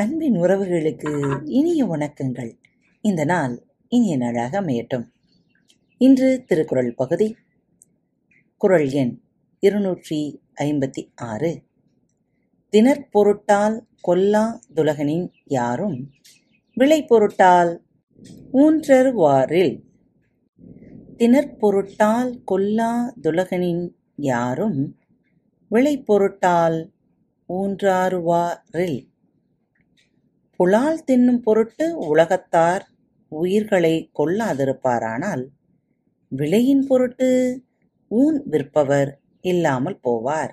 அன்பின் உறவுகளுக்கு இனிய வணக்கங்கள். இந்த நாள் இனிய நாளாக அமையட்டும். இன்று திருக்குறள் பகுதி. குறள் எண் இருநூற்றி ஐம்பத்தி ஆறு. தினற்பொருட்டால் கொல்லா துலகனின் யாரும் விளை பொருட்டால் ஊன்றருவாரில். தினற்பொருட்டால் கொல்லா துலகனின் யாரும் விளை பொருட்டால் ஊன்றாருவாரில். புலால் தின்னும் பொருட்டு உலகத்தார் உயிர்களை கொல்லாதிருப்பாரானால் விலையின் பொருட்டு ஊன் விற்பவர் இல்லாமல் போவார்.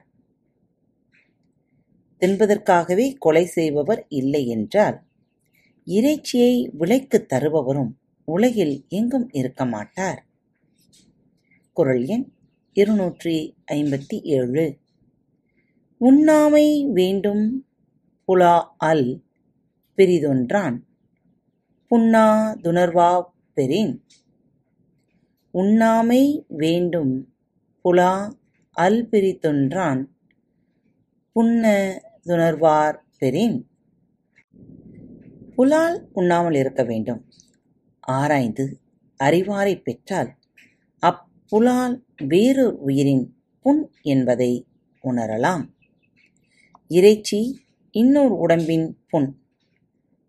தின்பதற்காகவே கொலை செய்பவர் இல்லை என்றால் இறைச்சியை விலைக்குத் தருபவரும் உலகில் எங்கும் இருக்க மாட்டார். குரல் எண் இருநூற்றி ஐம்பத்தி ஏழு. உண்ணாமை வேண்டும் புலா அல் பிறிதொன்றான் புண்ணா துணர்வா பெறின். உண்ணாமை வேண்டும் புலா அல் பிரித்தொன்றான். புன்ன துணர்வார் பெறின். புலால் உண்ணாமல் இருக்க வேண்டும். ஆராய்ந்து அறிவாரை பெற்றால் அப்புலால் வேறொரு உயிரின் புண் என்பதை உணரலாம். இறைச்சி இன்னொரு உடம்பின் புண்.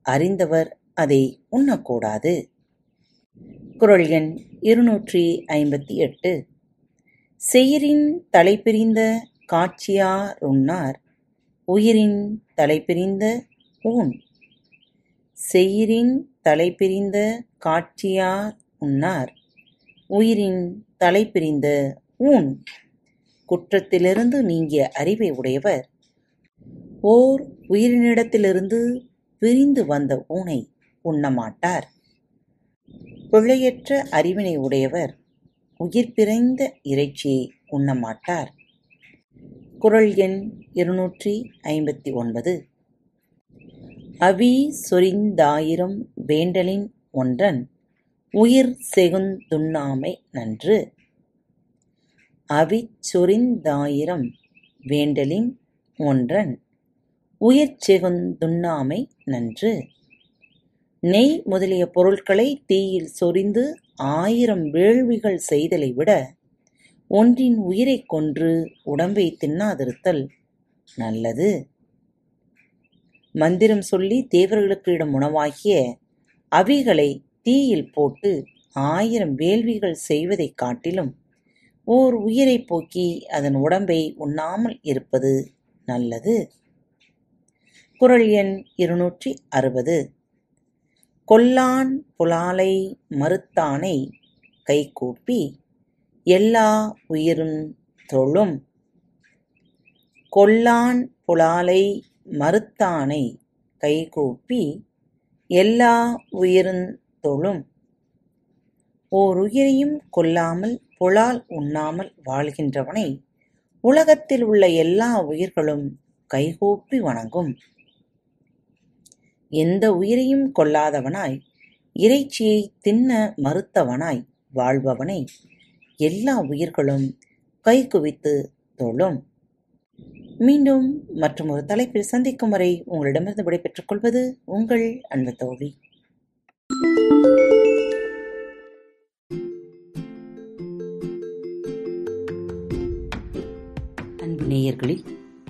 அறிந்தவர் அதை உண்ணக்கூடாது. குரல் எண் இருநூற்றி ஐம்பத்தி எட்டு. செயிரின் தலைப்பிரிந்த காட்சியாருண்ணார் உயிரின் தலைப்பிரிந்த ஊன் செயிரின் தலைப்பிரிந்த காட்சியார் உண்ணார் உயிரின் தலைப்பிரிந்த ஊன் குற்றத்திலிருந்து நீங்கிய அறிவை உடையவர். ஓர் உயிரினிடத்திலிருந்து பிரிந்து வந்த ஊனை உண்ணமாட்டார். பிழையற்ற அறிவினை உடையவர் உயிர் பிறந்த இறைச்சியை உண்ணமாட்டார். குரல் எண் இருநூற்றி ஐம்பத்தி ஒன்பது. அவி சொரிந்தாயிரம் வேண்டலின் ஒன்றன் உயிர் செகுந்துண்ணாமை நன்று. அவி சொரிந்தாயிரம் வேண்டலின் ஒன்றன் உயிர் செகுந்துண்ணாமை நன்று. நெய் முதலிய பொருட்களை தீயில் சொரிந்து ஆயிரம் வேள்விகள் செய்தலை விட ஒன்றின் உயிரைக் கொன்று உடம்பை தின்னாதிருத்தல் நல்லது. மந்திரம் சொல்லி தேவர்களுக்கு இடம் உணவாகிய அவிகளை தீயில் போட்டு ஆயிரம் வேள்விகள் செய்வதைக் காட்டிலும் ஓர் உயிரைப் போக்கி அதன் உடம்பை உண்ணாமல் இருப்பது நல்லது. குரல் எண் இருநூற்றி அறுபது. கொல்லான் புலாலை மறுத்தானை கைகூப்பி எல்லா உயிரும் தொழும். கொல்லான் புலாலை மறுத்தானை கைகூப்பி எல்லா உயிரும் தொழும். ஓர் உயிரையும் கொல்லாமல் புலால் உண்ணாமல் வாழ்கின்றவனை உலகத்தில் உள்ள எல்லா உயிர்களும் கைகூப்பி வணங்கும். எந்த உயிரையும் கொல்லாதவனாய் இறைச்சியை தின்ன மறுத்தவனாய் வாழ்பவனை எல்லா உயிர்களும் கைகுவித்து தொழும். மீண்டும் மற்றும் ஒரு தலைப்பில் சந்திக்கும் வரை உங்களிடமிருந்து விடைபெற்றுக் கொள்வது உங்கள் அன்பு தோழி. அன்பு நேயர்களில்